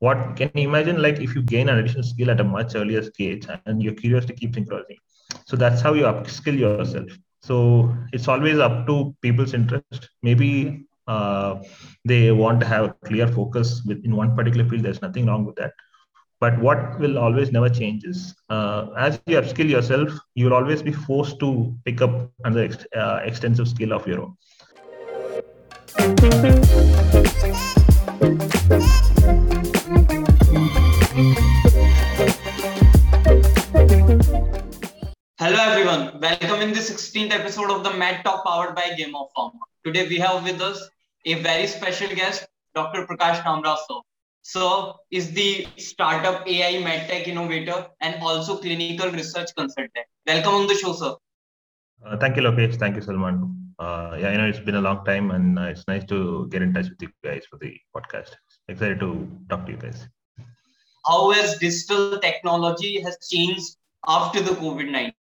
what can you imagine like if you gain an additional skill at a much earlier stage and your curiosity keeps increasing? So that's how you upskill yourself. So it's always up to people's interest. Maybe uh, they want to have a clear focus in one particular field. There's nothing wrong with that. But what will always never change is uh, as you upskill yourself you will always be forced to pick up another ex- uh, extensive skill of your own Hello everyone, welcome in the 16th episode of the Mad Talk powered by Game of Pharma. Today we have with us a very special guest, Dr. Prakash Kamra sir. Sir is the startup AI MedTech innovator and also clinical research consultant. Welcome on the show, sir. Uh, thank you, Lokesh. Thank you, Salman. Uh, yeah, you know, it's been a long time and uh, it's nice to get in touch with you guys for the podcast. Excited to talk to you guys. How has digital technology has changed after the COVID-19?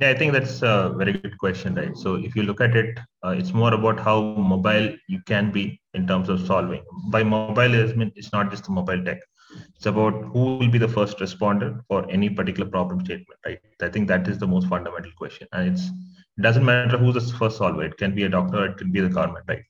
Yeah, I think that's a very good question, right? So if you look at it, uh, it's more about how mobile you can be in terms of solving. By mobile, it's not just the mobile tech. It's about who will be the first responder for any particular problem statement, right? I think that is the most fundamental question, and it's it doesn't matter who's the first solver. It can be a doctor, it can be the government, right?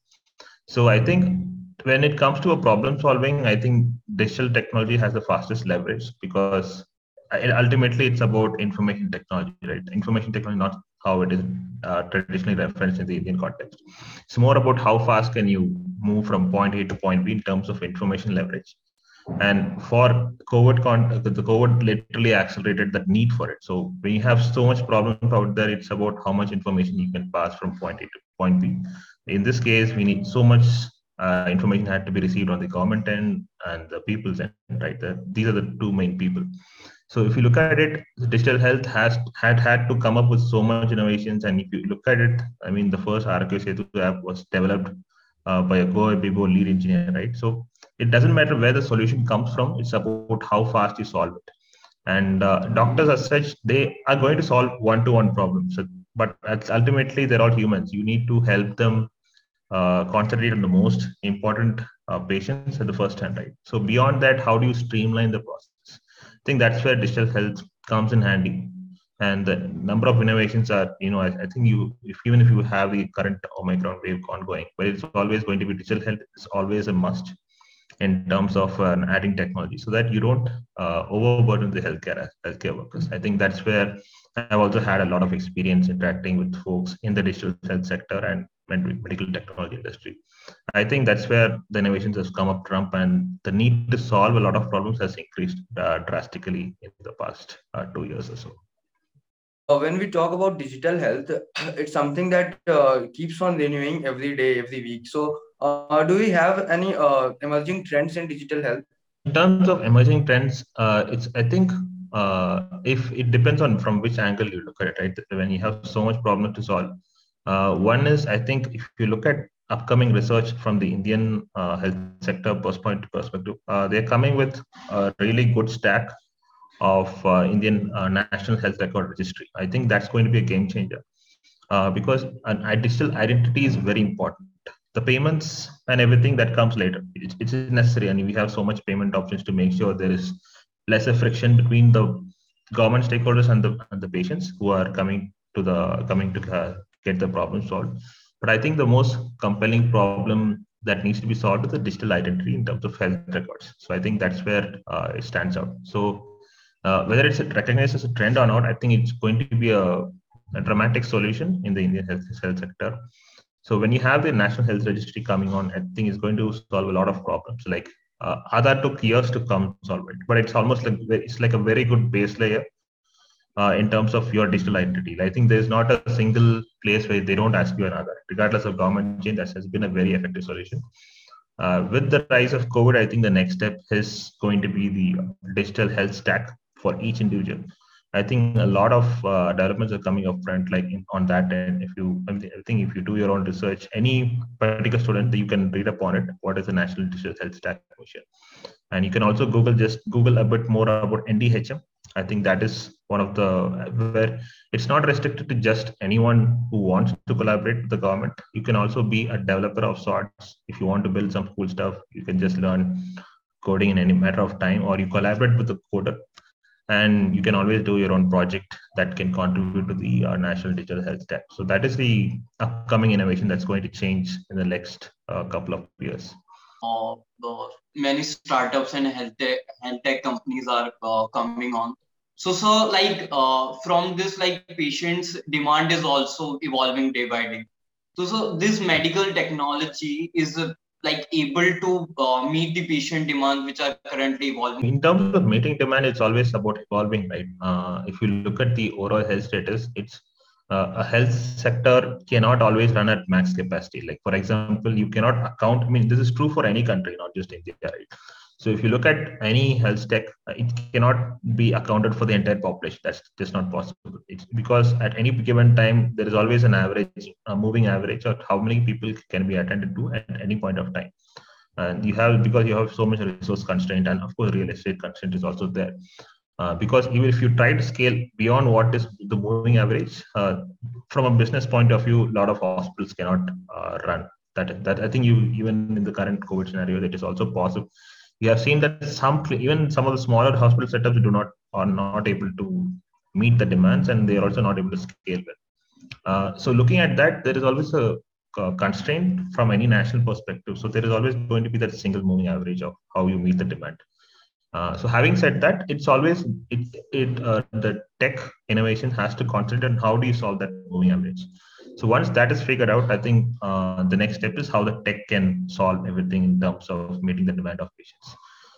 So I think when it comes to a problem solving, I think digital technology has the fastest leverage because ultimately it's about information technology right? Information technology not how it is uh, traditionally referenced in the indian context. It's more about how fast can you move from point a to point b in terms of information leverage. And for covid con- the covid literally accelerated the need for it. So when you have so much problems out there it's about how much information you can pass from point a to point b. In this case we need so much uh, information had to be received on the government end and the people's end right? The, these are the two main people so if you look at it, digital health has had had to come up with so much innovations. And if you look at it, I mean, the first Aarogya Setu app was developed uh, by a Goibibo lead engineer, right? So it doesn't matter where the solution comes from; it's about how fast you solve it. And uh, doctors, as such, they are going to solve one-to-one problems. So, but ultimately, they're all humans. You need to help them uh, concentrate on the most important uh, patients at the first hand, right? So beyond that, how do you streamline the process? Think that's where digital health comes in handy. And the number of innovations are you know I, I, think you if even if you have the current omicron wave ongoing but it's always going to be digital health is always a must in terms of uh, adding technology so that you don't uh, overburden the healthcare healthcare workers. I think that's where i've also had a lot of experience interacting with folks in the digital health sector and medical technology industry I think that's where the innovations has come up Trump and the need to solve a lot of problems has increased uh, drastically in the past uh, two years or so. Uh, when we talk about digital health, it's something that uh, keeps on renewing every day, every week. So, uh, do we have any uh, emerging trends in digital health? In terms of emerging trends, it's I think if it depends on from which angle you look at it. Right, when you have so much problem to solve, one is I think if you look at upcoming research from the Indian uh, health sector perspective. Uh, they're coming with a really good stack of uh, Indian uh, National Health Record Registry. I think that's going to be a game changer uh, because an digital identity is very important. The payments and everything that comes later, it's, it's necessary, and we have so much payment options to make sure there is lesser friction between the government stakeholders and the and the patients who are coming to the coming to uh, get the problem solved but I think the most compelling problem that needs to be solved is the digital identity in terms of health records. So I think that's where uh, it stands out. So uh, whether it's recognized as a trend or not, I think it's going to be a, a dramatic solution in the Indian health, health sector. So when you have the national health registry coming on, I think it's going to solve a lot of problems. Like uh, Aadhaar took years to come solve it, but it's almost like it's like a very good base layer uh, in terms of your digital identity. I think there's not a single place where they don't ask you Aadhaar, regardless of government change. That has been a very effective solution. Uh, with the rise of COVID, I think the next step is going to be the digital health stack for each individual. I think a lot of uh, developments are coming up front, like in, on that end. If you, I think if you do your own research, any particular student, you can read upon it. What is the National Digital Health Stack mission? And you can also Google just Google a bit more about NDHM, I think that is one of the where it's not restricted to just anyone who wants to collaborate with the government. You can also be a developer of sorts. If you want to build some cool stuff, you can just learn coding in any matter of time, or you collaborate with the coder, and you can always do your own project that can contribute to the uh, national digital health stack. So that is the upcoming innovation that's going to change in the next uh, couple of years. Uh, many startups and health tech, health tech companies are uh, coming on so so like uh, from this like patients demand is also evolving day by day. So so this medical technology is uh, like able to uh, meet the patient demand which are currently evolving. In terms of meeting demand it's always about evolving right? Uh, if you look at the overall health status it's uh, a health sector cannot always run at max capacity. Like for example you cannot account i mean this is true for any country not just india right so if you look at any health tech, uh, it cannot be accounted for the entire population. That's just not possible. It's because at any given time, there is always an average, a moving average of how many people can be attended to at any point of time. And you have, because you have so much resource constraint and of course real estate constraint is also there. Uh, because even if you try to scale beyond what is the moving average, uh, from a business point of view, a lot of hospitals cannot uh, run. That, that I think you even in the current COVID scenario, that is also possible we have seen that some even some of the smaller hospital setups do not are not able to meet the demands and they are also not able to scale well. Uh, so looking at that, there is always a, a, constraint from any national perspective. So there is always going to be that single moving average of how you meet the demand. Uh, so having said that, it's always it it uh, the tech innovation has to concentrate on how do you solve that moving average. So once that is figured out, I think uh, the next step is how the tech can solve everything in terms of meeting the demand of patients.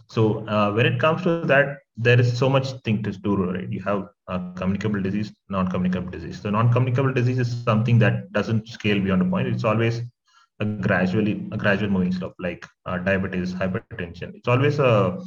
So uh, when it comes to that, there is so much thing to do, right? You have communicable disease, non-communicable disease. So non-communicable disease is something that doesn't scale beyond a point. It's always a gradually a gradual moving slope, like uh, diabetes, hypertension. It's always a,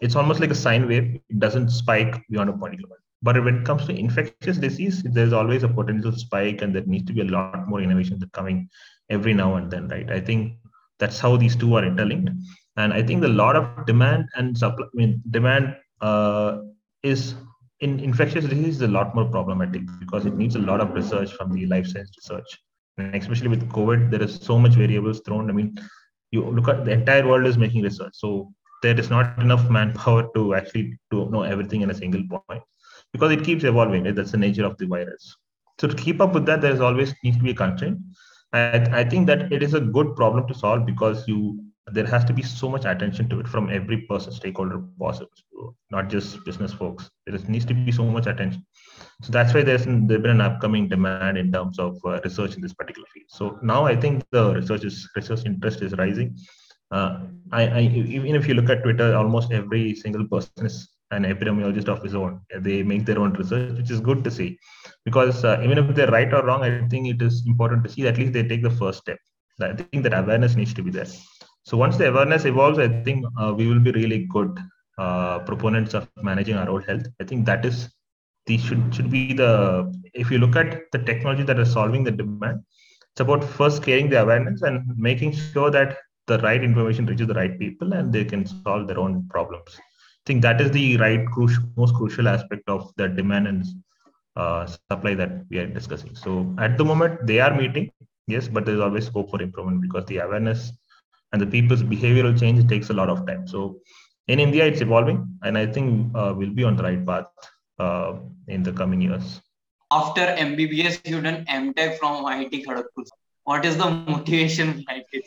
it's almost like a sine wave. It doesn't spike beyond a point. But when it comes to infectious disease, there's always a potential spike, and there needs to be a lot more innovation that coming every now and then, right? I think that's how these two are interlinked, and I think the lot of demand and supply, I mean, demand uh, is in infectious disease is a lot more problematic because it needs a lot of research from the life science research, and especially with COVID, there is so much variables thrown. I mean, you look at the entire world is making research, so there is not enough manpower to actually to know everything in a single point because it keeps evolving. That's the nature of the virus. So to keep up with that, there's always needs to be a constraint. And I think that it is a good problem to solve because you there has to be so much attention to it from every person, stakeholder possible, not just business folks. There needs to be so much attention. So that's why there's there's been an upcoming demand in terms of uh, research in this particular field. So now I think the research is research interest is rising. Uh, I, I, even if you look at Twitter, almost every single person is an epidemiologist of his own. They make their own research, which is good to see. Because uh, even if they're right or wrong, I think it is important to see at least they take the first step. I think that awareness needs to be there. So once the awareness evolves, I think uh, we will be really good uh, proponents of managing our own health. I think that is the should should be the if you look at the technology that is solving the demand, it's about first creating the awareness and making sure that the right information reaches the right people and they can solve their own problems I think that is the right crucial, most crucial aspect of the demand and uh, supply that we are discussing. So at the moment they are meeting, yes, but there's always scope for improvement because the awareness and the people's behavioral change takes a lot of time. So in India, it's evolving, and I think uh, we'll be on the right path uh, in the coming years. After MBBS, you done MTech from IIT Kharagpur. What is the motivation behind it?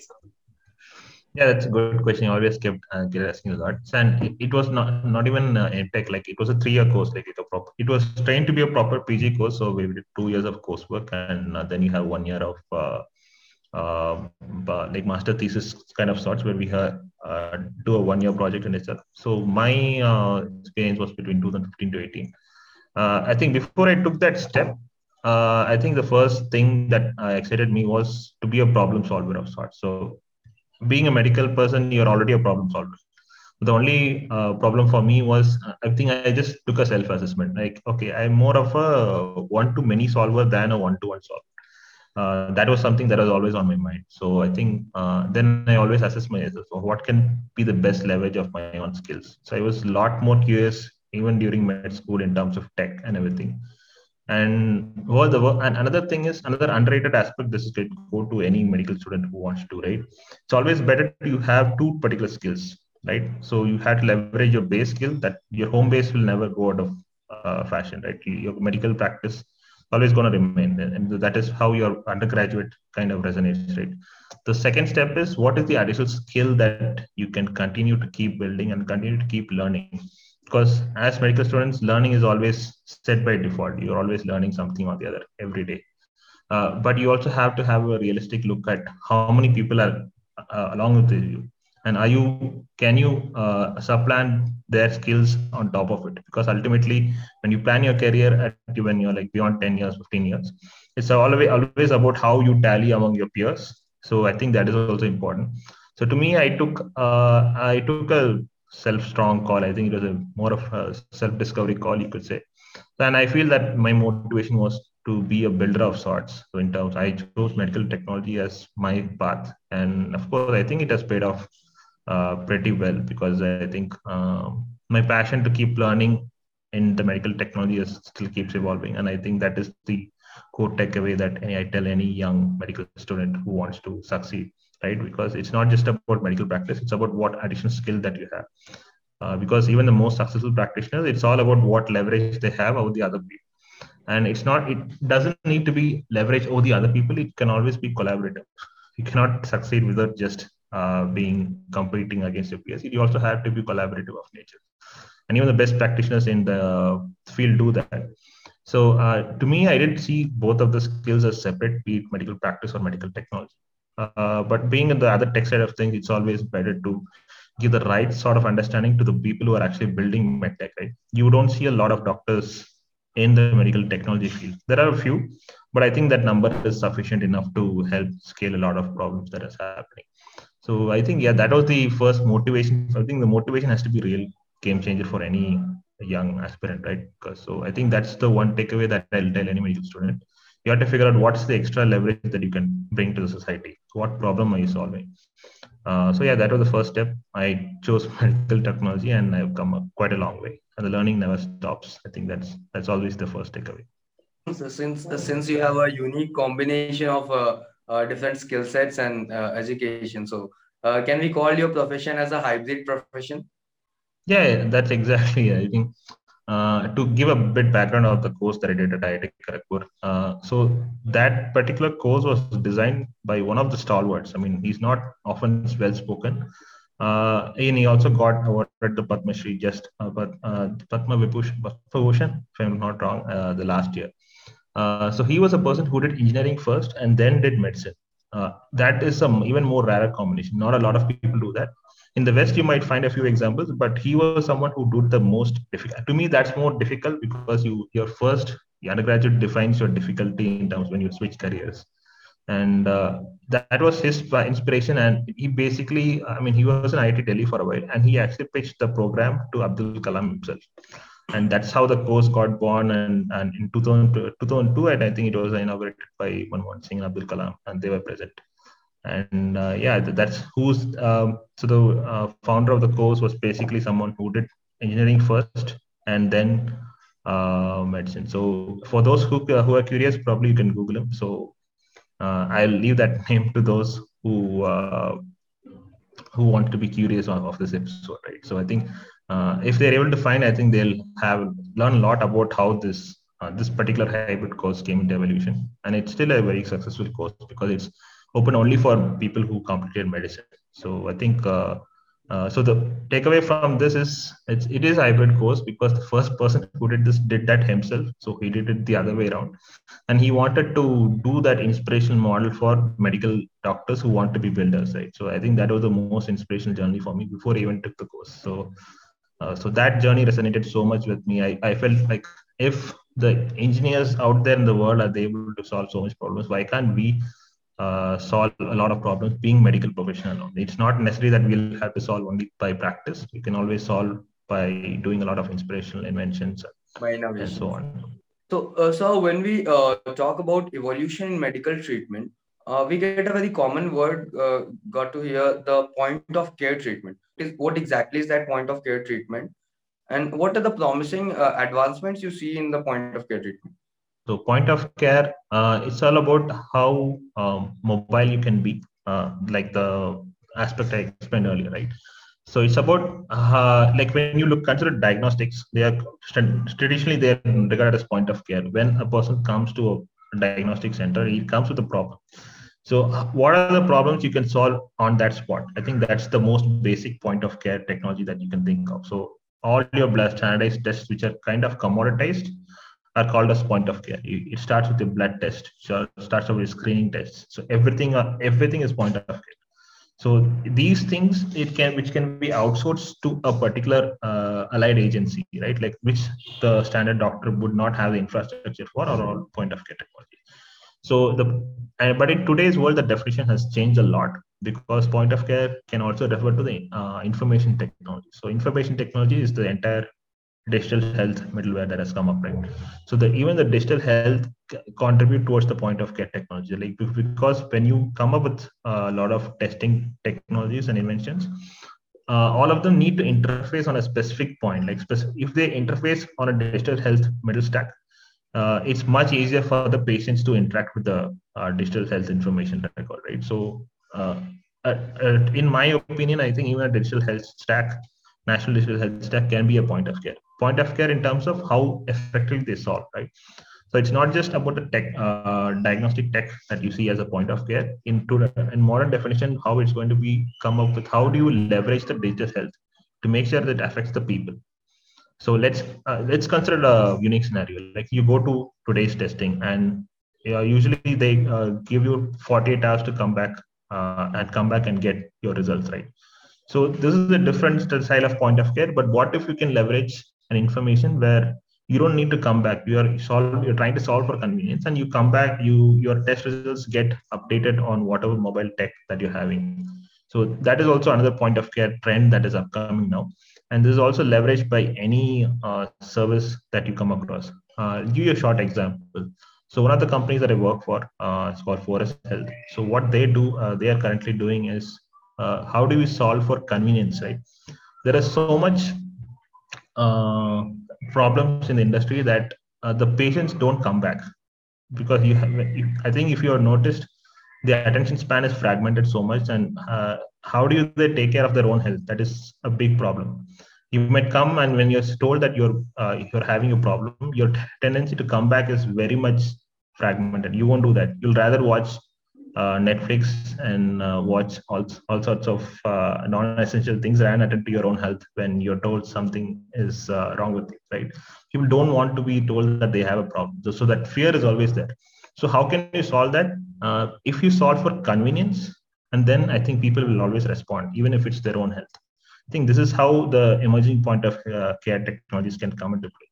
Yeah, that's a good question. I always kept uh, asking a lot. And it, it, was not not even uh, tech. Like it was a three-year course. Like it, a proper, it was trained to be a proper PG course. So we did two years of coursework, and uh, then you have one year of uh, uh, like master thesis kind of sorts, where we have, uh, do a one-year project in itself. So my uh, experience was between 2015 to 18. Uh, I think before I took that step, I think the first thing that excited me was to be a problem solver of sorts. So being a medical person, you're already a problem solver. The only uh, problem for me was uh, I think I just took a self assessment. Like, okay, I'm more of a one to many solver than a one to one solver. Uh, that was something that was always on my mind. So I think uh, then I always assess myself. So what can be the best leverage of my own skills? So I was a lot more curious even during med school in terms of tech and everything. And what the and another thing is another underrated aspect. This is to go to any medical student who wants to, right? It's always better to have two particular skills, right? So you have to leverage your base skill that your home base will never go out of uh, fashion, right? Your medical practice always going to remain, and that is how your undergraduate kind of resonates, right? The second step is what is the additional skill that you can continue to keep building and continue to keep learning because as medical students learning is always set by default. You're always learning something or the other every day. Uh, but you also have to have a realistic look at how many people are uh, along with you. And are you can you uh, supplant their skills on top of it? Because ultimately when you plan your career at when you're like beyond 10 years 15 years it's always always about how you tally among your peers. So i think that is also important. So to me i took uh, i took a self-strong call. I think it was a more of a self-discovery call, you could say. And I feel that my motivation was to be a builder of sorts. So in terms, I chose medical technology as my path, and of course, I think it has paid off uh, pretty well because I think um, my passion to keep learning in the medical technology is, still keeps evolving, and I think that is the core takeaway that I tell any young medical student who wants to succeed right? Because it's not just about medical practice; it's about what additional skill that you have. Uh, because even the most successful practitioners, it's all about what leverage they have over the other people. And it's not; it doesn't need to be leverage over the other people. It can always be collaborative. You cannot succeed without just uh, being competing against your peers. You also have to be collaborative of nature. And even the best practitioners in the field do that. So uh, to me, I didn't see both of the skills as separate, be it medical practice or medical technology. Uh, but being in the other tech side of things, it's always better to give the right sort of understanding to the people who are actually building medtech. Right? You don't see a lot of doctors in the medical technology field. There are a few, but I think that number is sufficient enough to help scale a lot of problems that is happening. So I think yeah, that was the first motivation. I think the motivation has to be real game changer for any young aspirant, right? So I think that's the one takeaway that I'll tell any medical student you have to figure out what's the extra leverage that you can bring to the society. What problem are you solving? Uh, so yeah, that was the first step. I chose medical technology, and I've come quite a long way. And the learning never stops. I think that's that's always the first takeaway. So since since you have a unique combination of uh, uh different skill sets and uh, education, so uh, can we call your profession as a hybrid profession? Yeah, that's exactly. yeah. I think uh, to give a bit background of the course that I did at IIT Kharagpur. Uh, so that particular course was designed by one of the stalwarts. I mean, he's not often well spoken. Uh, and he also got awarded the Padma Shri just uh, but, uh, Padma Vibhushan, if I'm not wrong, uh, the last year. Uh, so he was a person who did engineering first and then did medicine. that is some even more rarer combination. Not a lot of people do that in the west you might find a few examples but he was someone who did the most difficult to me that's more difficult because you your first undergraduate defines your difficulty in terms when you switch careers. And uh, that, that, was his inspiration and he basically i mean he was in iit delhi for a while and he actually pitched the program to abdul kalam himself. And that's how the course got born and, and in 2002, 2002 and i think it was inaugurated by manmohan singh and abdul kalam and they were present and uh, yeah that's who's um, so the uh, founder of the course was basically someone who did engineering first and then uh, medicine. So for those who, uh, who are curious probably you can google him. So uh, i'll leave that name to those who uh, who want to be curious of, of this episode right? So i think if they're able to find i think they'll have learn a lot about how this this particular hybrid course came into evolution. And it's still a very successful course because it's open only for people who completed medicine. So I think uh, uh, so the takeaway from this is it's, it is hybrid course because the first person who did this did that himself. So he did it the other way around, and he wanted to do that inspirational model for medical doctors who want to be builders, right? So I think that was the most inspirational journey for me before I even took the course. So uh, so that journey resonated so much with me. I, I felt like if the engineers out there in the world are able to solve so much problems, why can't we uh, solve a lot of problems being medical professional It's not necessary that we'll have to solve only by practice. We can always solve by doing a lot of inspirational inventions by and so on. So, uh, so when we uh, talk about evolution in medical treatment, uh, we get a very common word uh, got to hear the point of care treatment. Is what exactly is that point of care treatment? And what are the promising uh, advancements you see in the point of care treatment? So point of care, uh, it's all about how um, mobile you can be, uh, like the aspect I explained earlier, right? So it's about uh, like when you look consider diagnostics, they are traditionally they are regarded as point of care. When a person comes to a diagnostic center, he comes with a problem. So what are the problems you can solve on that spot? I think that's the most basic point of care technology that you can think of. So all your blood standardized tests, which are kind of commoditized, are called as point of care. It starts with a blood test, so starts with screening tests. So everything, uh, everything is point of care. So these things, it can which can be outsourced to a particular uh, allied agency, right? Like which the standard doctor would not have the infrastructure for, or all point of care technology. So the but in today's world, the definition has changed a lot because point of care can also refer to the uh, information technology. So information technology is the entire digital health middleware that has come up right? So the even the digital health contribute towards the point of care technology. Like because when you come up with a lot of testing technologies and inventions uh, all of them need to interface on a specific point. Like if they interface on a digital health middle stack uh, it's much easier for the patients to interact with the uh, digital health information record right? So uh, in my opinion i think even a digital health stack national digital health stack can be a point of care point of care in terms of how effectively they solve, right? So it's not just about the tech, uh, diagnostic tech that you see as a point of care. Into in modern definition, how it's going to be come up with how do you leverage the digital health to make sure that affects the people. So let's uh, let's consider a unique scenario. Like you go to today's testing, and uh, usually they uh, give you 48 hours to come back uh, and come back and get your results, right? So this is a different style of point of care. But what if you can leverage an information where you don't need to come back? You are solve you're trying to solve for convenience and you come back you your test results get updated on whatever mobile tech that you're having. So that is also another point of care trend that is upcoming now. And this is also leveraged by any uh, service that you come across. Uh, give you a short example. So one of the companies that i work for uh, is called Forus Health. So what they do uh, they are currently doing is uh, how do we solve for convenience right? There is so much uh, problems in the industry that uh, the patients don't come back. Because you have i think if you have noticed the attention span is fragmented so much and uh, how do they take care of their own health? That is a big problem. You might come and when you're told that you're uh, you're having a problem your tendency to come back is very much fragmented. You won't do that. You'll rather watch Netflix and uh, watch all, all sorts of uh, non-essential things and attend to your own health when you're told something is uh, wrong with you, right? People don't want to be told that they have a problem. So, so that fear is always there. So how can you solve that? Uh, if you solve for convenience, and then I think people will always respond, even if it's their own health. I think this is how the emerging point of uh, care technologies can come into play.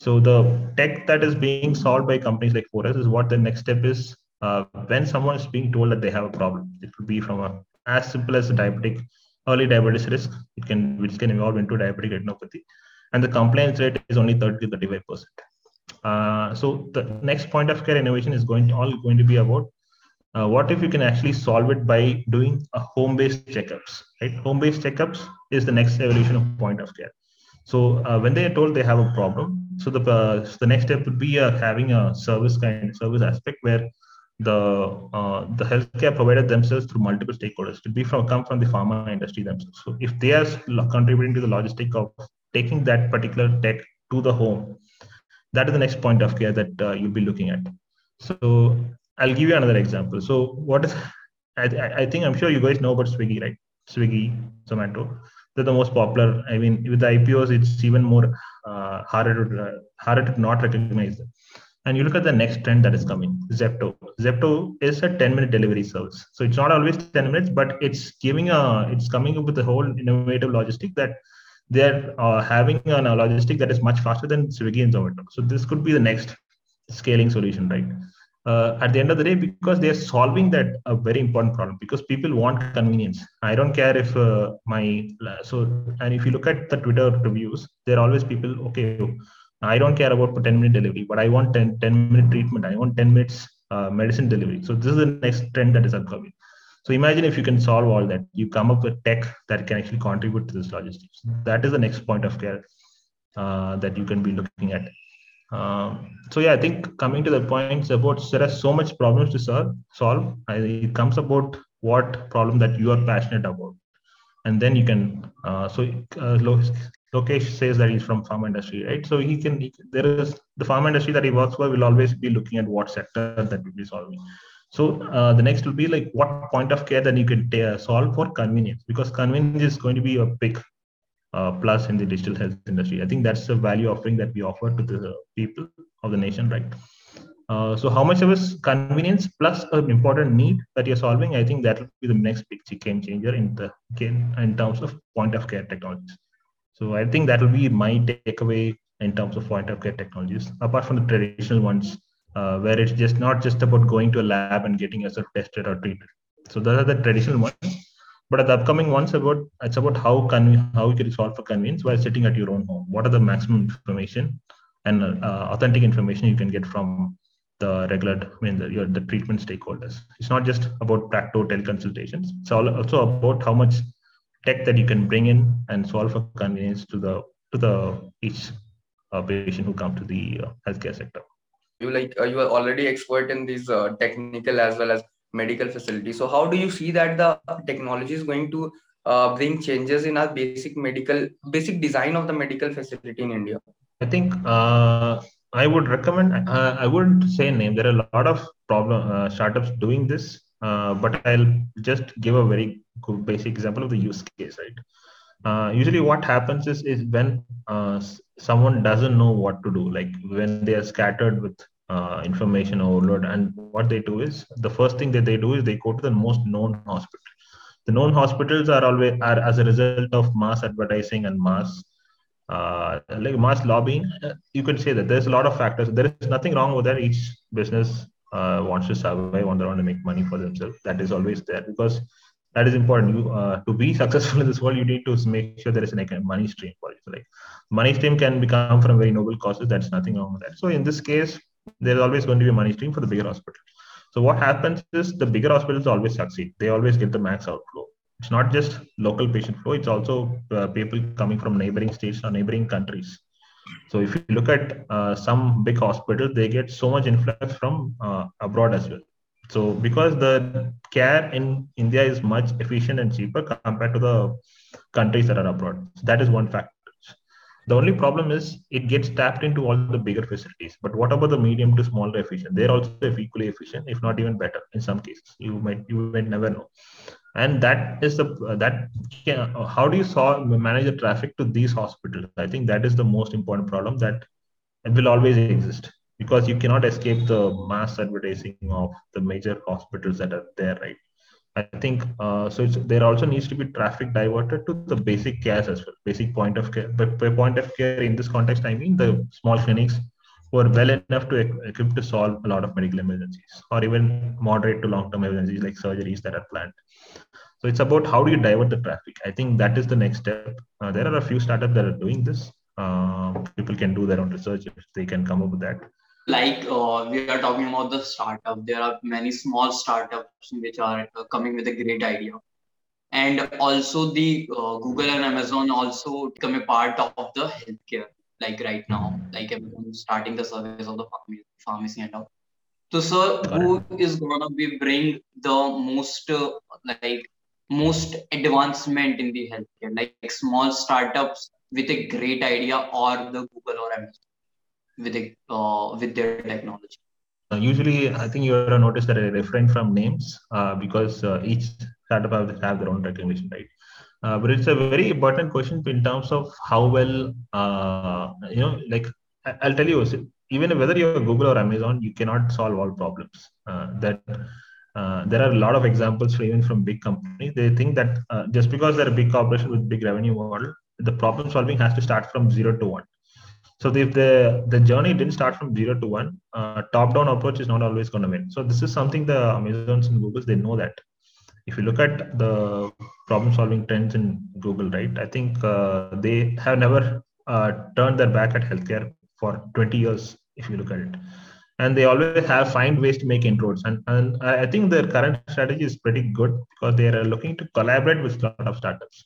So the tech that is being solved by companies like Forus is what the next step is uh, when someone is being told that they have a problem, it could be from a, as simple as a diabetic early diabetes risk, it can which can evolve into diabetic retinopathy, and the compliance rate is only 30 to 35 percent. Uh, so the next point of care innovation is going to, all going to be about uh, what if you can actually solve it by doing a home-based checkups, right? Home-based checkups is the next evolution of point of care. So uh, when they are told they have a problem, so the uh, the next step would be uh, having a service kind service aspect where the uh, the healthcare provider themselves through multiple stakeholders to be from come from the pharma industry themselves. So if they are contributing to the logistic of taking that particular tech to the home, that is the next point of care that uh, you'll be looking at. So I'll give you another example. So what is I, I think I'm sure you guys know about Swiggy, right? Swiggy, Zomato. They're the most popular. I mean, with the IPOs, it's even more uh, harder to uh, harder to not recognize them. And you look at the next trend that is coming, Zepto. Zepto is a 10 minute delivery service. So it's not always 10 minutes, but it's giving a, it's coming up with a whole innovative logistic that they're uh, having a logistic that is much faster than Swiggy and Zomato. So this could be the next scaling solution, right? Uh, at the end of the day, because they're solving that a very important problem because people want convenience. I don't care if uh, my so and if you look at the Twitter reviews, there are always people okay I don't care about 10 minute delivery, but I want 10, 10 minute treatment. I want 10 minutes uh, medicine delivery. So this is the next trend that is upcoming. So imagine if you can solve all that, you come up with tech that can actually contribute to this logistics. That is the next point of care uh, that you can be looking at. Um, so yeah, I think coming to the points about there are so much problems to solve. Solve. it comes about what problem that you are passionate about, and then you can. Uh, so uh, Lokesh says that he's from pharma industry, right? So he can. He, there is the pharma industry that he works for will always be looking at what sector that will be solving. So uh, the next will be like what point of care that you can t- solve for convenience because convenience is going to be a big uh, plus in the digital health industry. I think that's the value offering that we offer to the people of the nation, right? Uh, so how much of a convenience plus an important need that you're solving? I think that will be the next big game changer in the in terms of point of care technologies. So I think that will be my takeaway in terms of point of care technologies, apart from the traditional ones, uh, where it's just not just about going to a lab and getting yourself tested or treated. So those are the traditional ones but the upcoming ones about it's about how can how you can solve for convenience while sitting at your own home. What are the maximum information and uh, authentic information you can get from the regular, I mean, the, your, the treatment stakeholders. It's not just about practo teleconsultations. It's also about how much tech that you can bring in and solve for convenience to the to the each uh, patient who come to the uh, healthcare sector. You like uh, you are already expert in these uh, technical as well as medical facility. So how do you see that the technology is going to uh, bring changes in our basic medical, basic design of the medical facility in India? I think uh, I would recommend. Uh, I wouldn't say name. There are a lot of problem uh, startups doing this, uh, but I'll just give a very basic example of the use case. Right. Uh, usually, what happens is is when someone doesn't know what to do, like when they are scattered with uh, information overload. And what they do is the first thing that they do is they go to the most known hospital. The known hospitals are always are as a result of mass advertising and mass uh, like mass lobbying. Uh, you could say that there's a lot of factors. There is nothing wrong with that. Each business uh, wants to survive, on their own to make money for themselves. That is always there because that is important. You uh, to be successful in this world, you need to make sure there is an a money stream for you. So like money stream can become from very noble causes. That's nothing wrong with that. So in this case, there's always going to be a money stream for the bigger hospital. So what happens is the bigger hospitals always succeed. They always get the max outflow. It's not just local patient flow. It's also uh, people coming from neighboring states or neighboring countries. So if you look at uh, some big hospitals, they get so much influx from uh, abroad as well. So because the care in India is much efficient and cheaper compared to the countries that are abroad. So that is one factor. The only problem is it gets tapped into all the bigger facilities. But what about the medium to smaller efficient? They're also equally efficient, if not even better in some cases. You might you might never know. And that is the that how do you solve manage the traffic to these hospitals? I think that is the most important problem that will always exist because you cannot escape the mass advertising of the major hospitals that are there, right? I think uh, so. there also needs to be traffic diverted to the basic care as well, basic point of care. But by point of care in this context, I mean the small clinics who are well enough to equip to solve a lot of medical emergencies or even moderate to long-term emergencies like surgeries that are planned. So it's about how do you divert the traffic. I think that is the next step. Uh, there are a few startups that are doing this. Uh, people can do their own research if they can come up with that like uh, we are talking about the startup. There are many small startups which are uh, coming with a great idea. And also the uh, google and amazon also become a part of the healthcare like right now like everyone starting the service of the pharmacy, pharmacy and all. So sir who is gonna be bring the most uh, like most advancement in the healthcare? Like small startups with a great idea or the google or amazon with uh, with their technology. Uh, usually, I think you have noticed that I refrain from names uh, because uh, each startup have, have their own recognition, right? Uh, but it's a very important question in terms of how well, uh, you know, like I'll tell you, even whether you're Google or Amazon, you cannot solve all problems. that there are a lot of examples for even from big companies. They think that just because they're a big corporation with big revenue model, the problem solving has to start from zero to one so if the the journey didn't start from zero to one, uh, top down approach is not always going to win. So this is something the Amazons and Googles they know that. If you look at the problem solving trends in Google, right, I think uh, they have never uh, turned their back at healthcare for 20 years. If you look at it, and they always have find ways to make inroads, and and I think their current strategy is pretty good because they are looking to collaborate with a lot of startups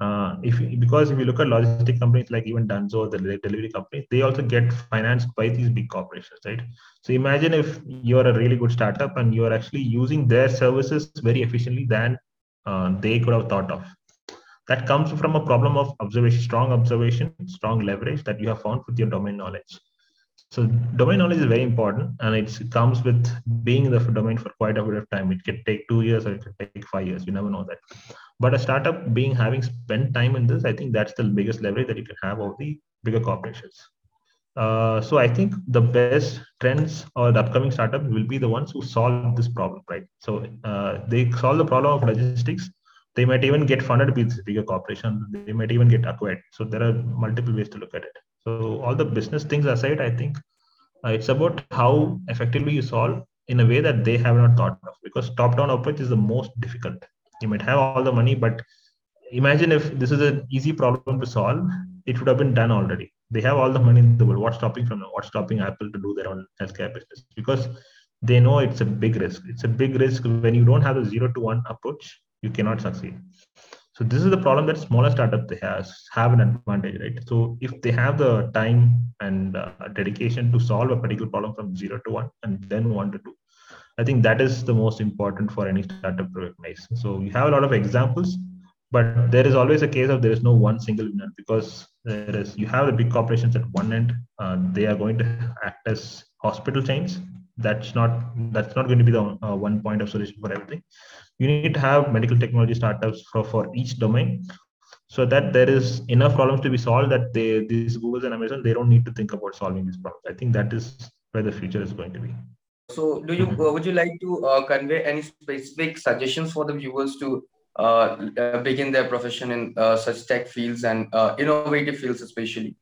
uh, if because if you look at logistic companies like even Dunzo, the delivery companies, they also get financed by these big corporations, right? So imagine if you're a really good startup and you're actually using their services very efficiently than uh, they could have thought of. That comes from a problem of observation, strong observation, strong leverage that you have found with your domain knowledge. So domain knowledge is very important, and it comes with being in the domain for quite a bit of time. It can take two years or it can take five years. You never know that. But a startup being having spent time in this, I think that's the biggest leverage that you can have over the bigger corporations. Uh, so I think the best trends or the upcoming startup will be the ones who solve this problem, right? So uh, they solve the problem of logistics. They might even get funded by bigger corporations. They might even get acquired. So there are multiple ways to look at it. So all the business things aside, I think uh, it's about how effectively you solve in a way that they have not thought of. Because top-down approach is the most difficult. You might have all the money, but imagine if this is an easy problem to solve, it would have been done already. They have all the money in the world. What's stopping from them? What's stopping Apple to do their own healthcare business? Because they know it's a big risk. It's a big risk when you don't have a zero to one approach, you cannot succeed. So this is the problem that smaller startups they has have an advantage, right? So if they have the time and uh, dedication to solve a particular problem from zero to one and then one to two, I think that is the most important for any startup to recognize. So we have a lot of examples, but there is always a case of there is no one single winner because there is you have the big corporations at one end, uh, they are going to act as hospital chains. That's not that's not going to be the uh, one point of solution for everything you need to have medical technology startups for, for each domain so that there is enough problems to be solved that they these googles and amazon they don't need to think about solving these problems. I think that is where the future is going to be. So do you mm-hmm. would you like to uh, convey any specific suggestions for the viewers to uh, uh begin their profession in uh, such tech fields and uh, innovative fields especially?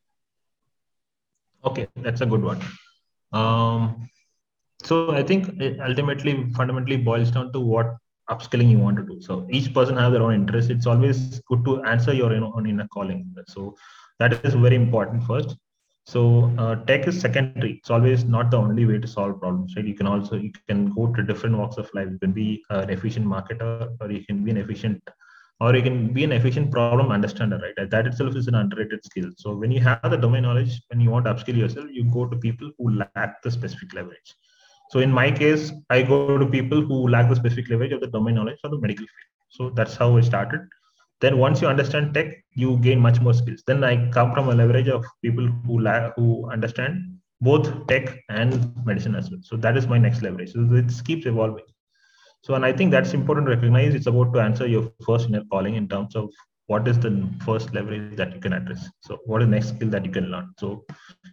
Okay that's a good one. Um, so i think it ultimately fundamentally boils down to what upskilling you want to do. So each person has their own interest. It's always good to answer your you know, own inner calling. So that is very important first. So uh, tech is secondary. It's always not the only way to solve problems, right? You can also you can go to different walks of life. You can be an efficient marketer, or you can be an efficient, or you can be an efficient problem understander, right? That itself is an underrated skill. So when you have the domain knowledge, when you want to upskill yourself, you go to people who lack the specific leverage. So in my case, I go to people who lack the specific leverage of the domain knowledge of the medical field. So that's how I started. Then once you understand tech, you gain much more skills. Then I come from a leverage of people who who understand both tech and medicine as well. So that is my next leverage. So it keeps evolving. So and I think that's important to recognize. It's about to answer your first inner calling in terms of what is the first leverage that you can address. So what is the next skill that you can learn? So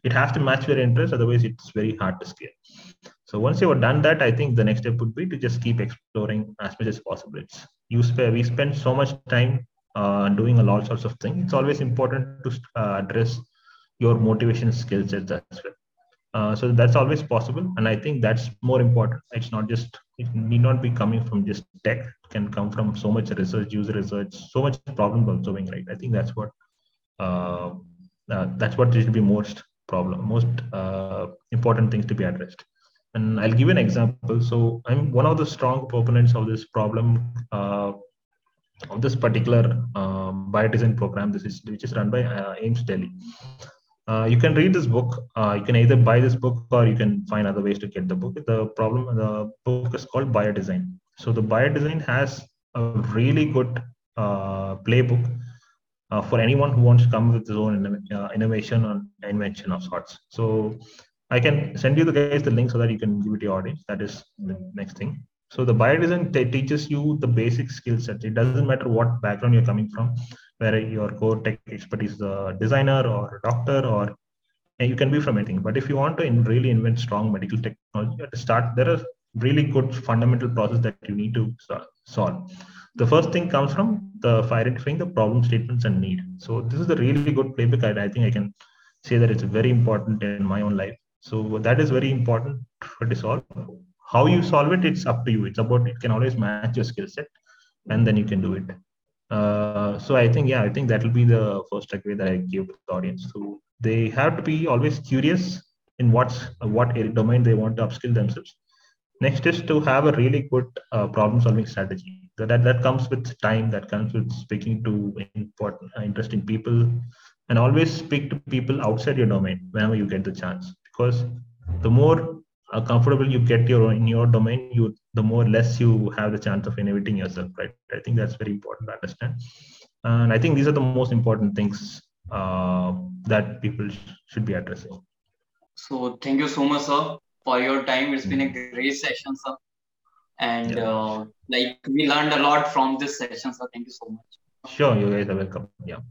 it has to match your interest. Otherwise, it's very hard to scale. So once you've done that, I think the next step would be to just keep exploring as much as possible. It's you spend we spend so much time uh, doing a lot sorts of things. It's always important to uh, address your motivation skill sets as well. Uh, so that's always possible, and I think that's more important. It's not just it need not be coming from just tech. It can come from so much research, user research, so much problem solving. Right? I think that's what uh, uh, that's what should be most problem, most uh, important things to be addressed. And I'll give you an example. So I'm one of the strong proponents of this problem uh, of this particular um, biodesign program. This is which is run by uh, AIIMS Delhi. Uh, you can read this book. Uh, you can either buy this book or you can find other ways to get the book. The problem, the book is called Biodesign. So the Biodesign has a really good uh, playbook uh, for anyone who wants to come with his own uh, innovation or invention of sorts. So I can send you the guys the link so that you can give it to your audience. That is the next thing. So the biodesign t- teaches you the basic skill set. It doesn't matter what background you're coming from, whether your core tech expertise is a designer or a doctor or eh, you can be from anything. But if you want to in, really invent strong medical technology, have to start. There are really good fundamental process that you need to solve. The first thing comes from the identifying the problem statements and need. So this is a really good playbook. I, I think I can say that it's very important in my own life so that is very important to solve. How you solve it, it's up to you. It's about it can always match your skill set, and then you can do it. Uh, so I think yeah, I think that will be the first takeaway that I give to the audience. So they have to be always curious in what's what domain they want to upskill themselves. Next is to have a really good uh, problem solving strategy. that, that that comes with time that comes with speaking to important uh, interesting people and always speak to people outside your domain whenever you get the chance because the more uh, comfortable you get your in your domain you the more less you have the chance of innovating yourself right? I think that's very important to understand. And i think these are the most important things uh, that people sh- should be addressing. So thank you so much sir for your time. It's been a mm-hmm. great session sir. And yeah. uh, like we learned a lot from this session so thank you so much. Sure you guys are welcome. Yeah